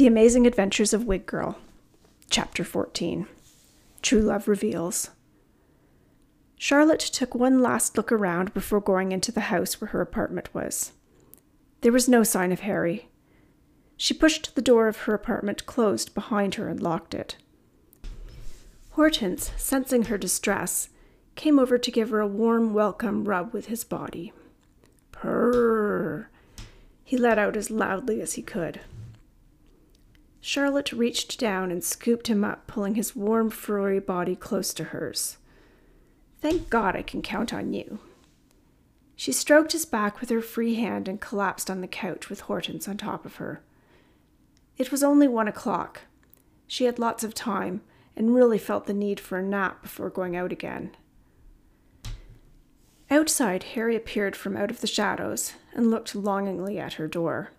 The Amazing Adventures of Wig Girl, Chapter 14 True Love Reveals. Charlotte took one last look around before going into the house where her apartment was. There was no sign of Harry. She pushed the door of her apartment closed behind her and locked it. Hortense, sensing her distress, came over to give her a warm welcome rub with his body. Purr, he let out as loudly as he could. Charlotte reached down and scooped him up, pulling his warm, furry body close to hers. Thank God I can count on you. She stroked his back with her free hand and collapsed on the couch with Hortense on top of her. It was only one o'clock. She had lots of time and really felt the need for a nap before going out again. Outside, Harry appeared from out of the shadows and looked longingly at her door.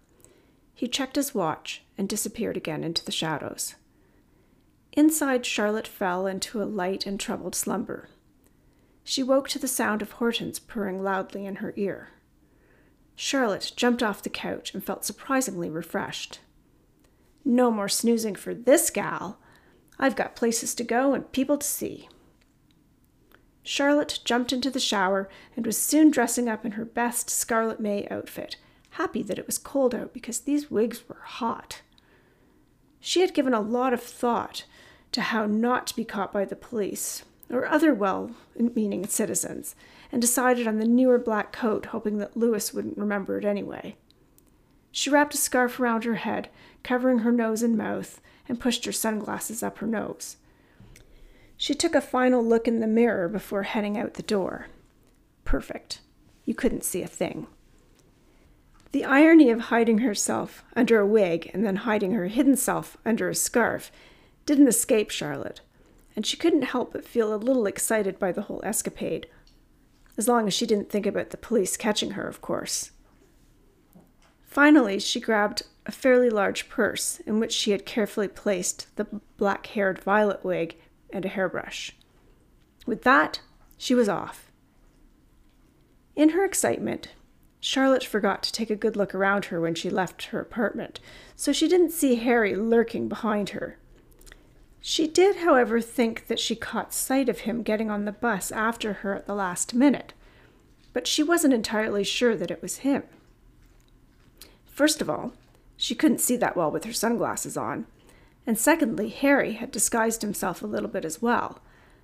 He checked his watch and disappeared again into the shadows. Inside, Charlotte fell into a light and troubled slumber. She woke to the sound of Hortense purring loudly in her ear. Charlotte jumped off the couch and felt surprisingly refreshed. No more snoozing for this gal. I've got places to go and people to see. Charlotte jumped into the shower and was soon dressing up in her best Scarlet May outfit, happy that it was cold out because these wigs were hot. She had given a lot of thought to how not to be caught by the police or other well meaning citizens and decided on the newer black coat, hoping that Louis wouldn't remember it anyway. She wrapped a scarf around her head, covering her nose and mouth, and pushed her sunglasses up her nose. She took a final look in the mirror before heading out the door. Perfect. You couldn't see a thing. The irony of hiding herself under a wig and then hiding her hidden self under a scarf didn't escape Charlotte, and she couldn't help but feel a little excited by the whole escapade, as long as she didn't think about the police catching her, of course. Finally, she grabbed a fairly large purse in which she had carefully placed the black haired violet wig and a hairbrush. With that, she was off. In her excitement, Charlotte forgot to take a good look around her when she left her apartment, so she didn't see Harry lurking behind her. She did, however, think that she caught sight of him getting on the bus after her at the last minute, but she wasn't entirely sure that it was him. First of all, she couldn't see that well with her sunglasses on. And secondly, Harry had disguised himself a little bit as well,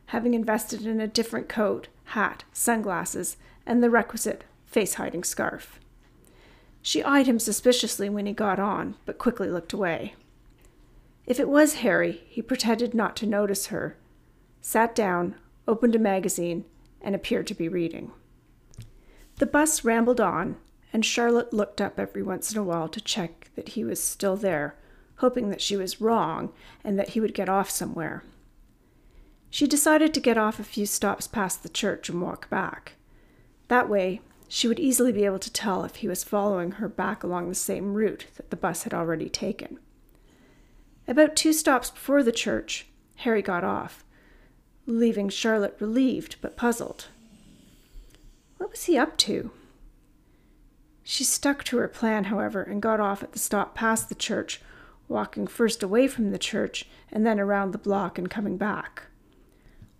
having invested in a different coat, hat, sunglasses, and the requisite face hiding scarf. She eyed him suspiciously when he got on, but quickly looked away. If it was Harry, he pretended not to notice her, sat down, opened a magazine, and appeared to be reading. The bus rambled on, and Charlotte looked up every once in a while to check that he was still there, hoping that she was wrong and that he would get off somewhere. She decided to get off a few stops past the church and walk back. That way, she would easily be able to tell if he was following her back along the same route that the bus had already taken. About two stops before the church, Harry got off, leaving Charlotte relieved but puzzled. What was he up to? She stuck to her plan, however, and got off at the stop past the church, walking first away from the church and then around the block and coming back.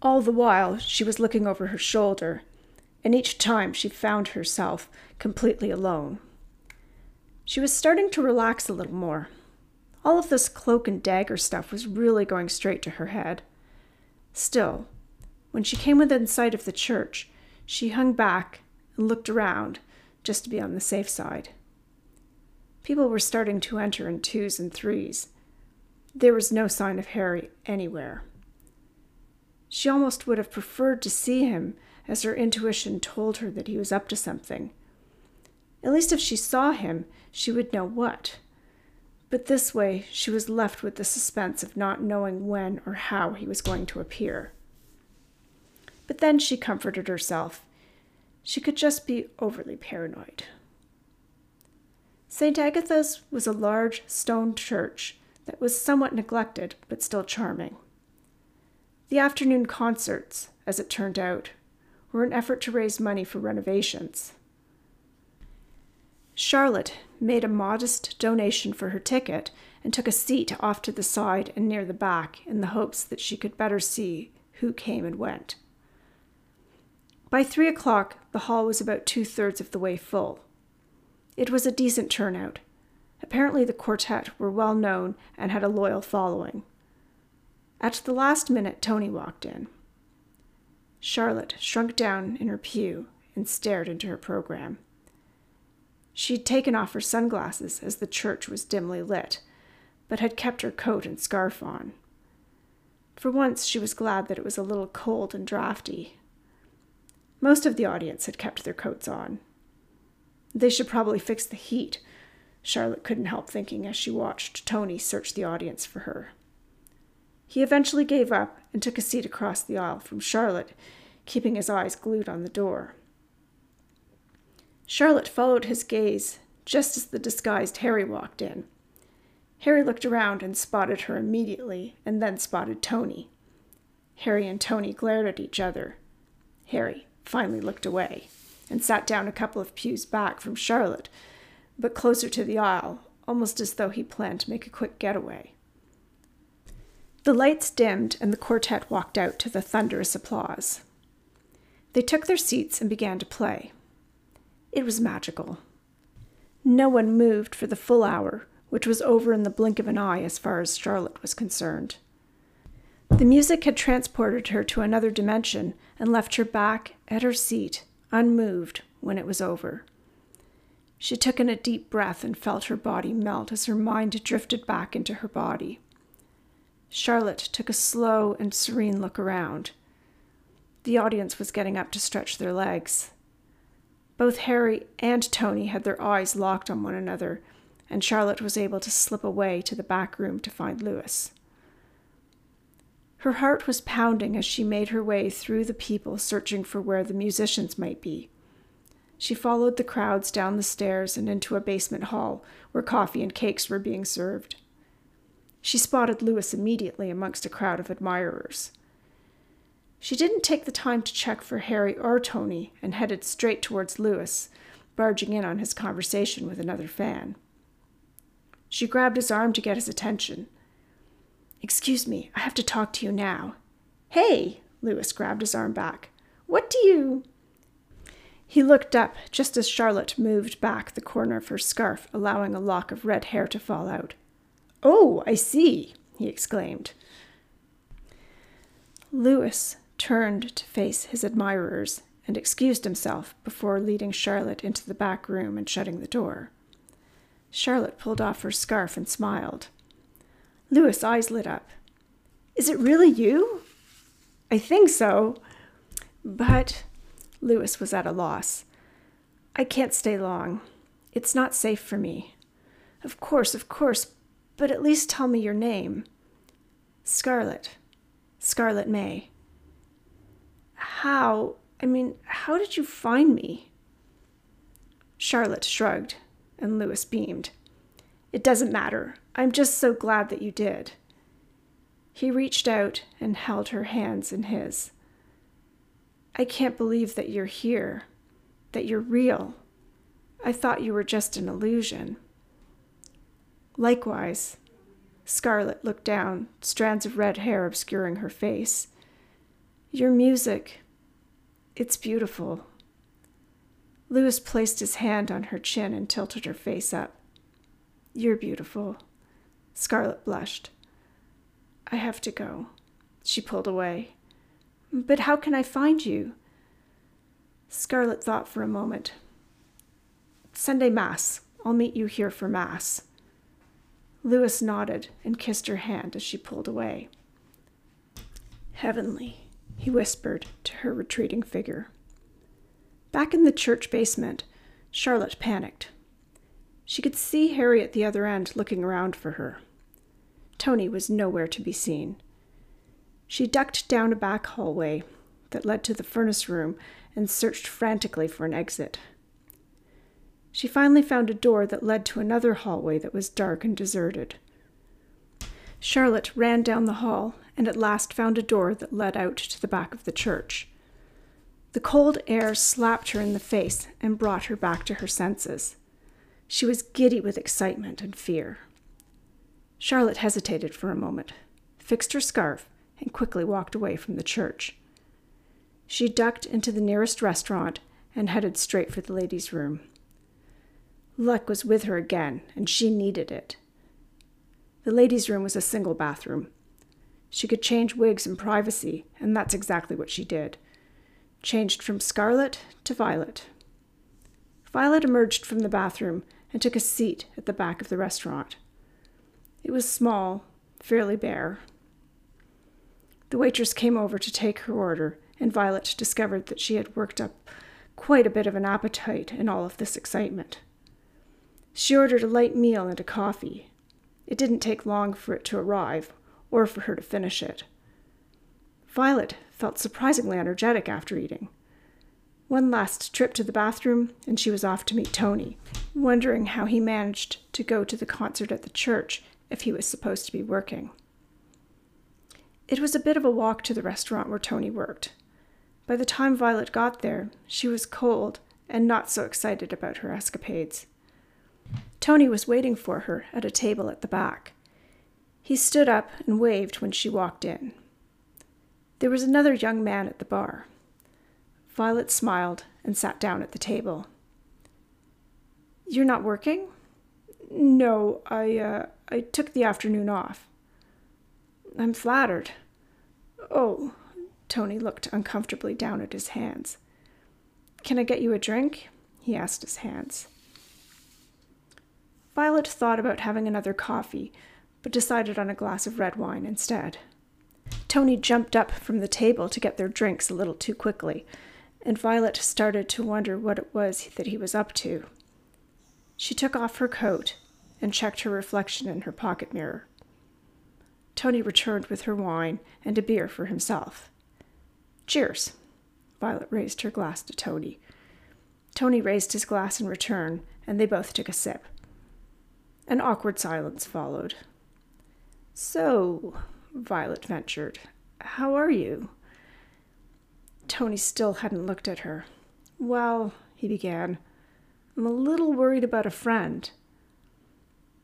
All the while, she was looking over her shoulder, and each time she found herself completely alone. She was starting to relax a little more. All of this cloak and dagger stuff was really going straight to her head. Still, when she came within sight of the church, she hung back and looked around just to be on the safe side. People were starting to enter in twos and threes. There was no sign of Harry anywhere. She almost would have preferred to see him, as her intuition told her that he was up to something. At least if she saw him, she would know what. But this way, she was left with the suspense of not knowing when or how he was going to appear. But then she comforted herself. She could just be overly paranoid. St. Agatha's was a large stone church that was somewhat neglected but still charming. The afternoon concerts, as it turned out, were an effort to raise money for renovations. Charlotte made a modest donation for her ticket and took a seat off to the side and near the back in the hopes that she could better see who came and went. By three o'clock, the hall was about two thirds of the way full. It was a decent turnout. Apparently, the quartet were well known and had a loyal following. At the last minute, Tony walked in. Charlotte shrunk down in her pew and stared into her program. She had taken off her sunglasses as the church was dimly lit, but had kept her coat and scarf on. For once, she was glad that it was a little cold and draughty. Most of the audience had kept their coats on. They should probably fix the heat, Charlotte couldn't help thinking as she watched Tony search the audience for her. He eventually gave up and took a seat across the aisle from Charlotte, keeping his eyes glued on the door. Charlotte followed his gaze just as the disguised Harry walked in. Harry looked around and spotted her immediately, and then spotted Tony. Harry and Tony glared at each other. Harry finally looked away and sat down a couple of pews back from Charlotte, but closer to the aisle, almost as though he planned to make a quick getaway. The lights dimmed, and the quartet walked out to the thunderous applause. They took their seats and began to play. It was magical. No one moved for the full hour, which was over in the blink of an eye as far as Charlotte was concerned. The music had transported her to another dimension and left her back at her seat, unmoved, when it was over. She took in a deep breath and felt her body melt as her mind drifted back into her body. Charlotte took a slow and serene look around. The audience was getting up to stretch their legs. Both Harry and Tony had their eyes locked on one another, and Charlotte was able to slip away to the back room to find Louis. Her heart was pounding as she made her way through the people searching for where the musicians might be. She followed the crowds down the stairs and into a basement hall where coffee and cakes were being served. She spotted Louis immediately amongst a crowd of admirers. She didn't take the time to check for Harry or Tony and headed straight towards Louis, barging in on his conversation with another fan. She grabbed his arm to get his attention. Excuse me, I have to talk to you now. Hey! Louis grabbed his arm back. What do you. He looked up just as Charlotte moved back the corner of her scarf, allowing a lock of red hair to fall out. Oh, I see, he exclaimed. Louis turned to face his admirers and excused himself before leading Charlotte into the back room and shutting the door. Charlotte pulled off her scarf and smiled. Louis' eyes lit up. Is it really you? I think so. But Louis was at a loss. I can't stay long. It's not safe for me. Of course, of course, but at least tell me your name. Scarlet. Scarlet May. How? I mean, how did you find me? Charlotte shrugged, and Louis beamed. It doesn't matter. I'm just so glad that you did. He reached out and held her hands in his. I can't believe that you're here, that you're real. I thought you were just an illusion. Likewise, Scarlet looked down, strands of red hair obscuring her face. Your music, it's beautiful. Louis placed his hand on her chin and tilted her face up. You're beautiful. Scarlet blushed. I have to go. She pulled away. But how can I find you? Scarlet thought for a moment. Sunday Mass. I'll meet you here for Mass. Louis nodded and kissed her hand as she pulled away. Heavenly, he whispered to her retreating figure. Back in the church basement, Charlotte panicked. She could see Harry at the other end looking around for her. Tony was nowhere to be seen. She ducked down a back hallway that led to the furnace room and searched frantically for an exit. She finally found a door that led to another hallway that was dark and deserted. Charlotte ran down the hall and at last found a door that led out to the back of the church. The cold air slapped her in the face and brought her back to her senses. She was giddy with excitement and fear. Charlotte hesitated for a moment, fixed her scarf, and quickly walked away from the church. She ducked into the nearest restaurant and headed straight for the ladies' room. Luck was with her again, and she needed it. The ladies' room was a single bathroom. She could change wigs in privacy, and that's exactly what she did. Changed from scarlet to violet. Violet emerged from the bathroom and took a seat at the back of the restaurant. It was small, fairly bare. The waitress came over to take her order, and Violet discovered that she had worked up quite a bit of an appetite in all of this excitement. She ordered a light meal and a coffee. It didn't take long for it to arrive, or for her to finish it. Violet felt surprisingly energetic after eating. One last trip to the bathroom, and she was off to meet Tony, wondering how he managed to go to the concert at the church if he was supposed to be working. It was a bit of a walk to the restaurant where Tony worked. By the time Violet got there, she was cold and not so excited about her escapades. Tony was waiting for her at a table at the back. He stood up and waved when she walked in. There was another young man at the bar. Violet smiled and sat down at the table. You're not working? No, I, uh, I took the afternoon off. I'm flattered. Oh, Tony looked uncomfortably down at his hands. Can I get you a drink? he asked his hands. Violet thought about having another coffee, but decided on a glass of red wine instead. Tony jumped up from the table to get their drinks a little too quickly, and Violet started to wonder what it was that he was up to. She took off her coat and checked her reflection in her pocket mirror. Tony returned with her wine and a beer for himself. Cheers. Violet raised her glass to Tony. Tony raised his glass in return, and they both took a sip. An awkward silence followed. So, Violet ventured, how are you? Tony still hadn't looked at her. Well, he began, I'm a little worried about a friend.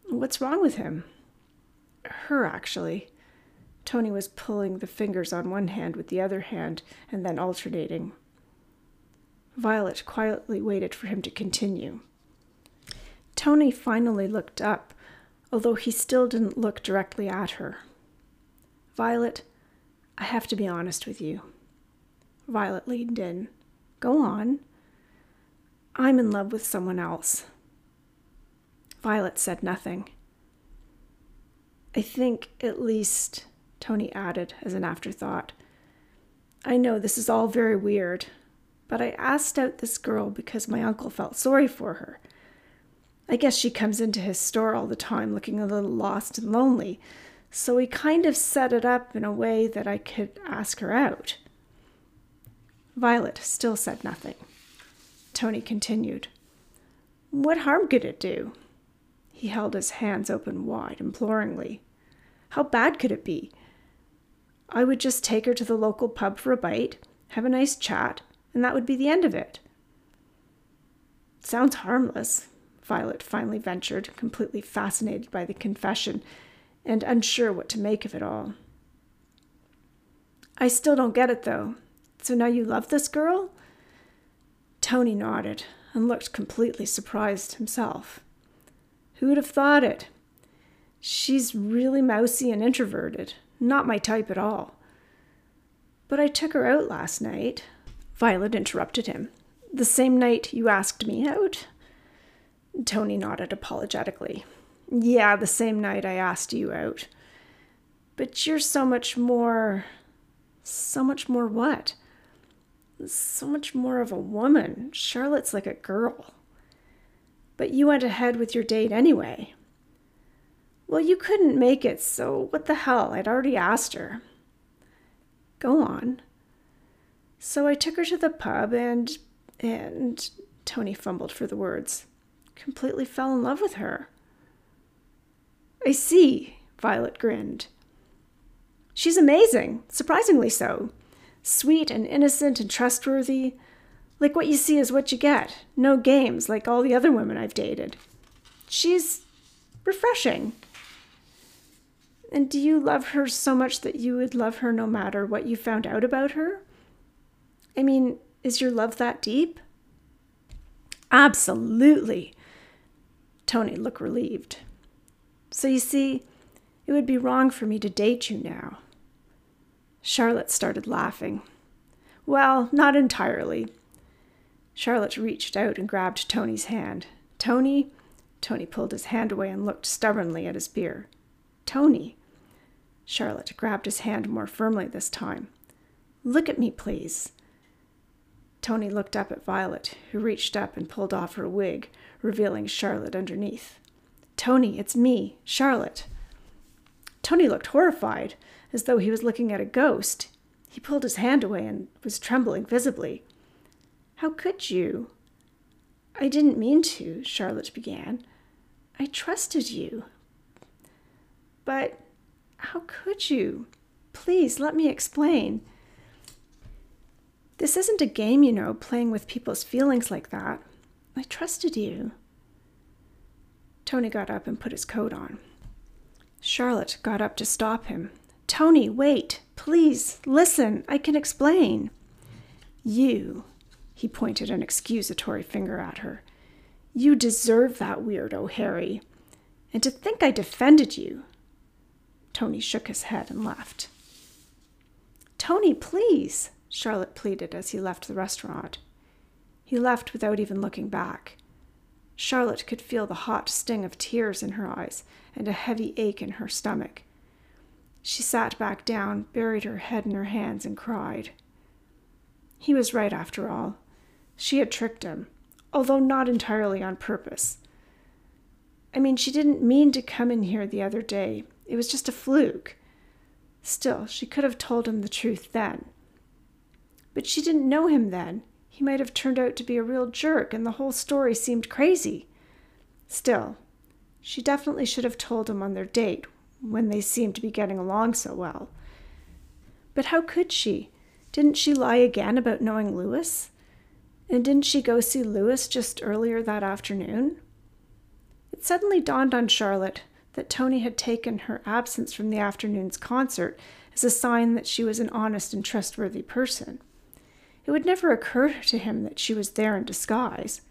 What's wrong with him? Her, actually. Tony was pulling the fingers on one hand with the other hand and then alternating. Violet quietly waited for him to continue. Tony finally looked up, although he still didn't look directly at her. Violet, I have to be honest with you. Violet leaned in. Go on. I'm in love with someone else. Violet said nothing. I think, at least, Tony added as an afterthought. I know this is all very weird, but I asked out this girl because my uncle felt sorry for her. I guess she comes into his store all the time looking a little lost and lonely, so he kind of set it up in a way that I could ask her out. Violet still said nothing. Tony continued. What harm could it do? He held his hands open wide, imploringly. How bad could it be? I would just take her to the local pub for a bite, have a nice chat, and that would be the end of it. Sounds harmless, Violet finally ventured, completely fascinated by the confession and unsure what to make of it all. I still don't get it, though. So now you love this girl? Tony nodded and looked completely surprised himself. Who'd have thought it? She's really mousy and introverted. Not my type at all. But I took her out last night. Violet interrupted him. The same night you asked me out? Tony nodded apologetically. Yeah, the same night I asked you out. But you're so much more. So much more what? So much more of a woman. Charlotte's like a girl. But you went ahead with your date anyway. Well, you couldn't make it, so what the hell? I'd already asked her. Go on. So I took her to the pub and. and. Tony fumbled for the words. Completely fell in love with her. I see, Violet grinned. She's amazing, surprisingly so. Sweet and innocent and trustworthy. Like what you see is what you get. No games, like all the other women I've dated. She's refreshing. And do you love her so much that you would love her no matter what you found out about her? I mean, is your love that deep? Absolutely. Tony looked relieved. So you see, it would be wrong for me to date you now. Charlotte started laughing. Well, not entirely. Charlotte reached out and grabbed Tony's hand. Tony? Tony pulled his hand away and looked stubbornly at his beer. Tony. Charlotte grabbed his hand more firmly this time. Look at me, please. Tony looked up at Violet, who reached up and pulled off her wig, revealing Charlotte underneath. Tony, it's me, Charlotte. Tony looked horrified, as though he was looking at a ghost. He pulled his hand away and was trembling visibly. How could you? I didn't mean to, Charlotte began. I trusted you. But how could you? Please let me explain. This isn't a game, you know, playing with people's feelings like that. I trusted you. Tony got up and put his coat on. Charlotte got up to stop him. Tony, wait. Please, listen. I can explain. You, he pointed an excusatory finger at her. You deserve that weirdo, Harry. And to think I defended you. Tony shook his head and laughed. Tony, please, Charlotte pleaded as he left the restaurant. He left without even looking back. Charlotte could feel the hot sting of tears in her eyes and a heavy ache in her stomach. She sat back down, buried her head in her hands, and cried. He was right after all. She had tricked him, although not entirely on purpose. I mean, she didn't mean to come in here the other day. It was just a fluke. Still, she could have told him the truth then. But she didn't know him then. He might have turned out to be a real jerk, and the whole story seemed crazy. Still, she definitely should have told him on their date when they seemed to be getting along so well. But how could she? Didn't she lie again about knowing Louis? And didn't she go see Louis just earlier that afternoon? It suddenly dawned on Charlotte that Tony had taken her absence from the afternoon's concert as a sign that she was an honest and trustworthy person. It would never occur to him that she was there in disguise.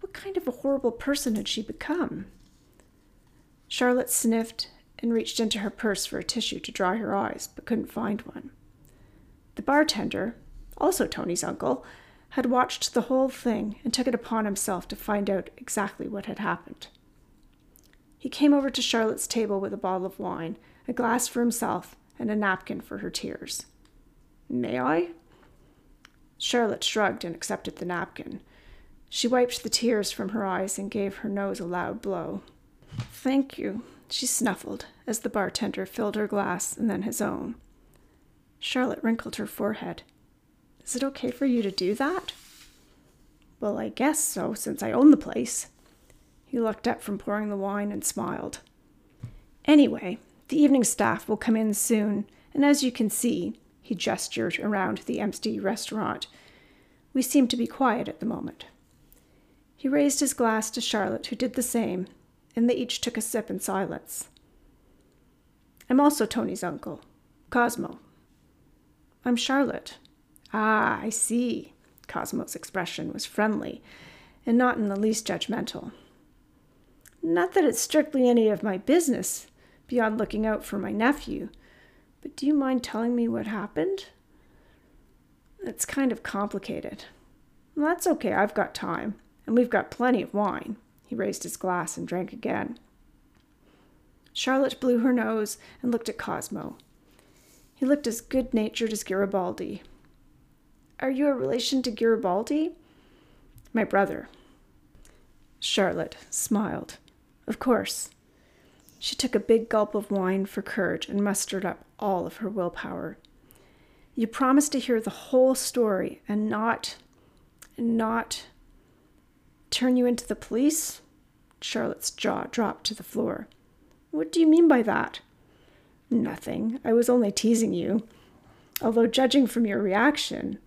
What kind of a horrible person had she become? Charlotte sniffed and reached into her purse for a tissue to dry her eyes, but couldn't find one. The bartender, also Tony's uncle, had watched the whole thing and took it upon himself to find out exactly what had happened. He came over to Charlotte's table with a bottle of wine, a glass for himself, and a napkin for her tears. May I? Charlotte shrugged and accepted the napkin. She wiped the tears from her eyes and gave her nose a loud blow. Thank you, she snuffled as the bartender filled her glass and then his own. Charlotte wrinkled her forehead. Is it okay for you to do that? Well, I guess so, since I own the place. He looked up from pouring the wine and smiled. Anyway, the evening staff will come in soon, and as you can see, he gestured around the empty restaurant. We seem to be quiet at the moment. He raised his glass to Charlotte, who did the same, and they each took a sip in silence. I'm also Tony's uncle, Cosmo. I'm Charlotte. Ah, I see. Cosmo's expression was friendly and not in the least judgmental. Not that it's strictly any of my business, beyond looking out for my nephew, but do you mind telling me what happened? It's kind of complicated. Well, that's okay, I've got time, and we've got plenty of wine. He raised his glass and drank again. Charlotte blew her nose and looked at Cosmo. He looked as good natured as Garibaldi. Are you a relation to Garibaldi? My brother. Charlotte smiled. Of course. She took a big gulp of wine for courage and mustered up all of her willpower. You promised to hear the whole story and not, not turn you into the police? Charlotte's jaw dropped to the floor. What do you mean by that? Nothing. I was only teasing you. Although, judging from your reaction,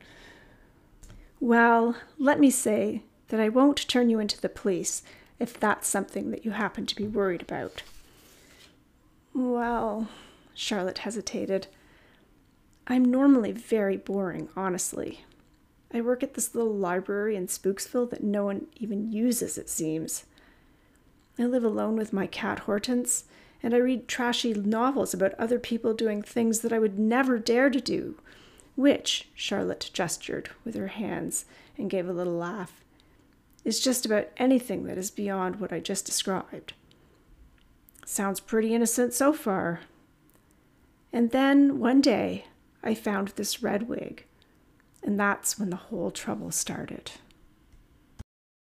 well, let me say that I won't turn you into the police if that's something that you happen to be worried about. Well, Charlotte hesitated. I'm normally very boring, honestly. I work at this little library in Spooksville that no one even uses, it seems. I live alone with my cat Hortense, and I read trashy novels about other people doing things that I would never dare to do, which, Charlotte gestured with her hands and gave a little laugh, is just about anything that is beyond what I just described. Sounds pretty innocent so far. And then one day I found this red wig, and that's when the whole trouble started.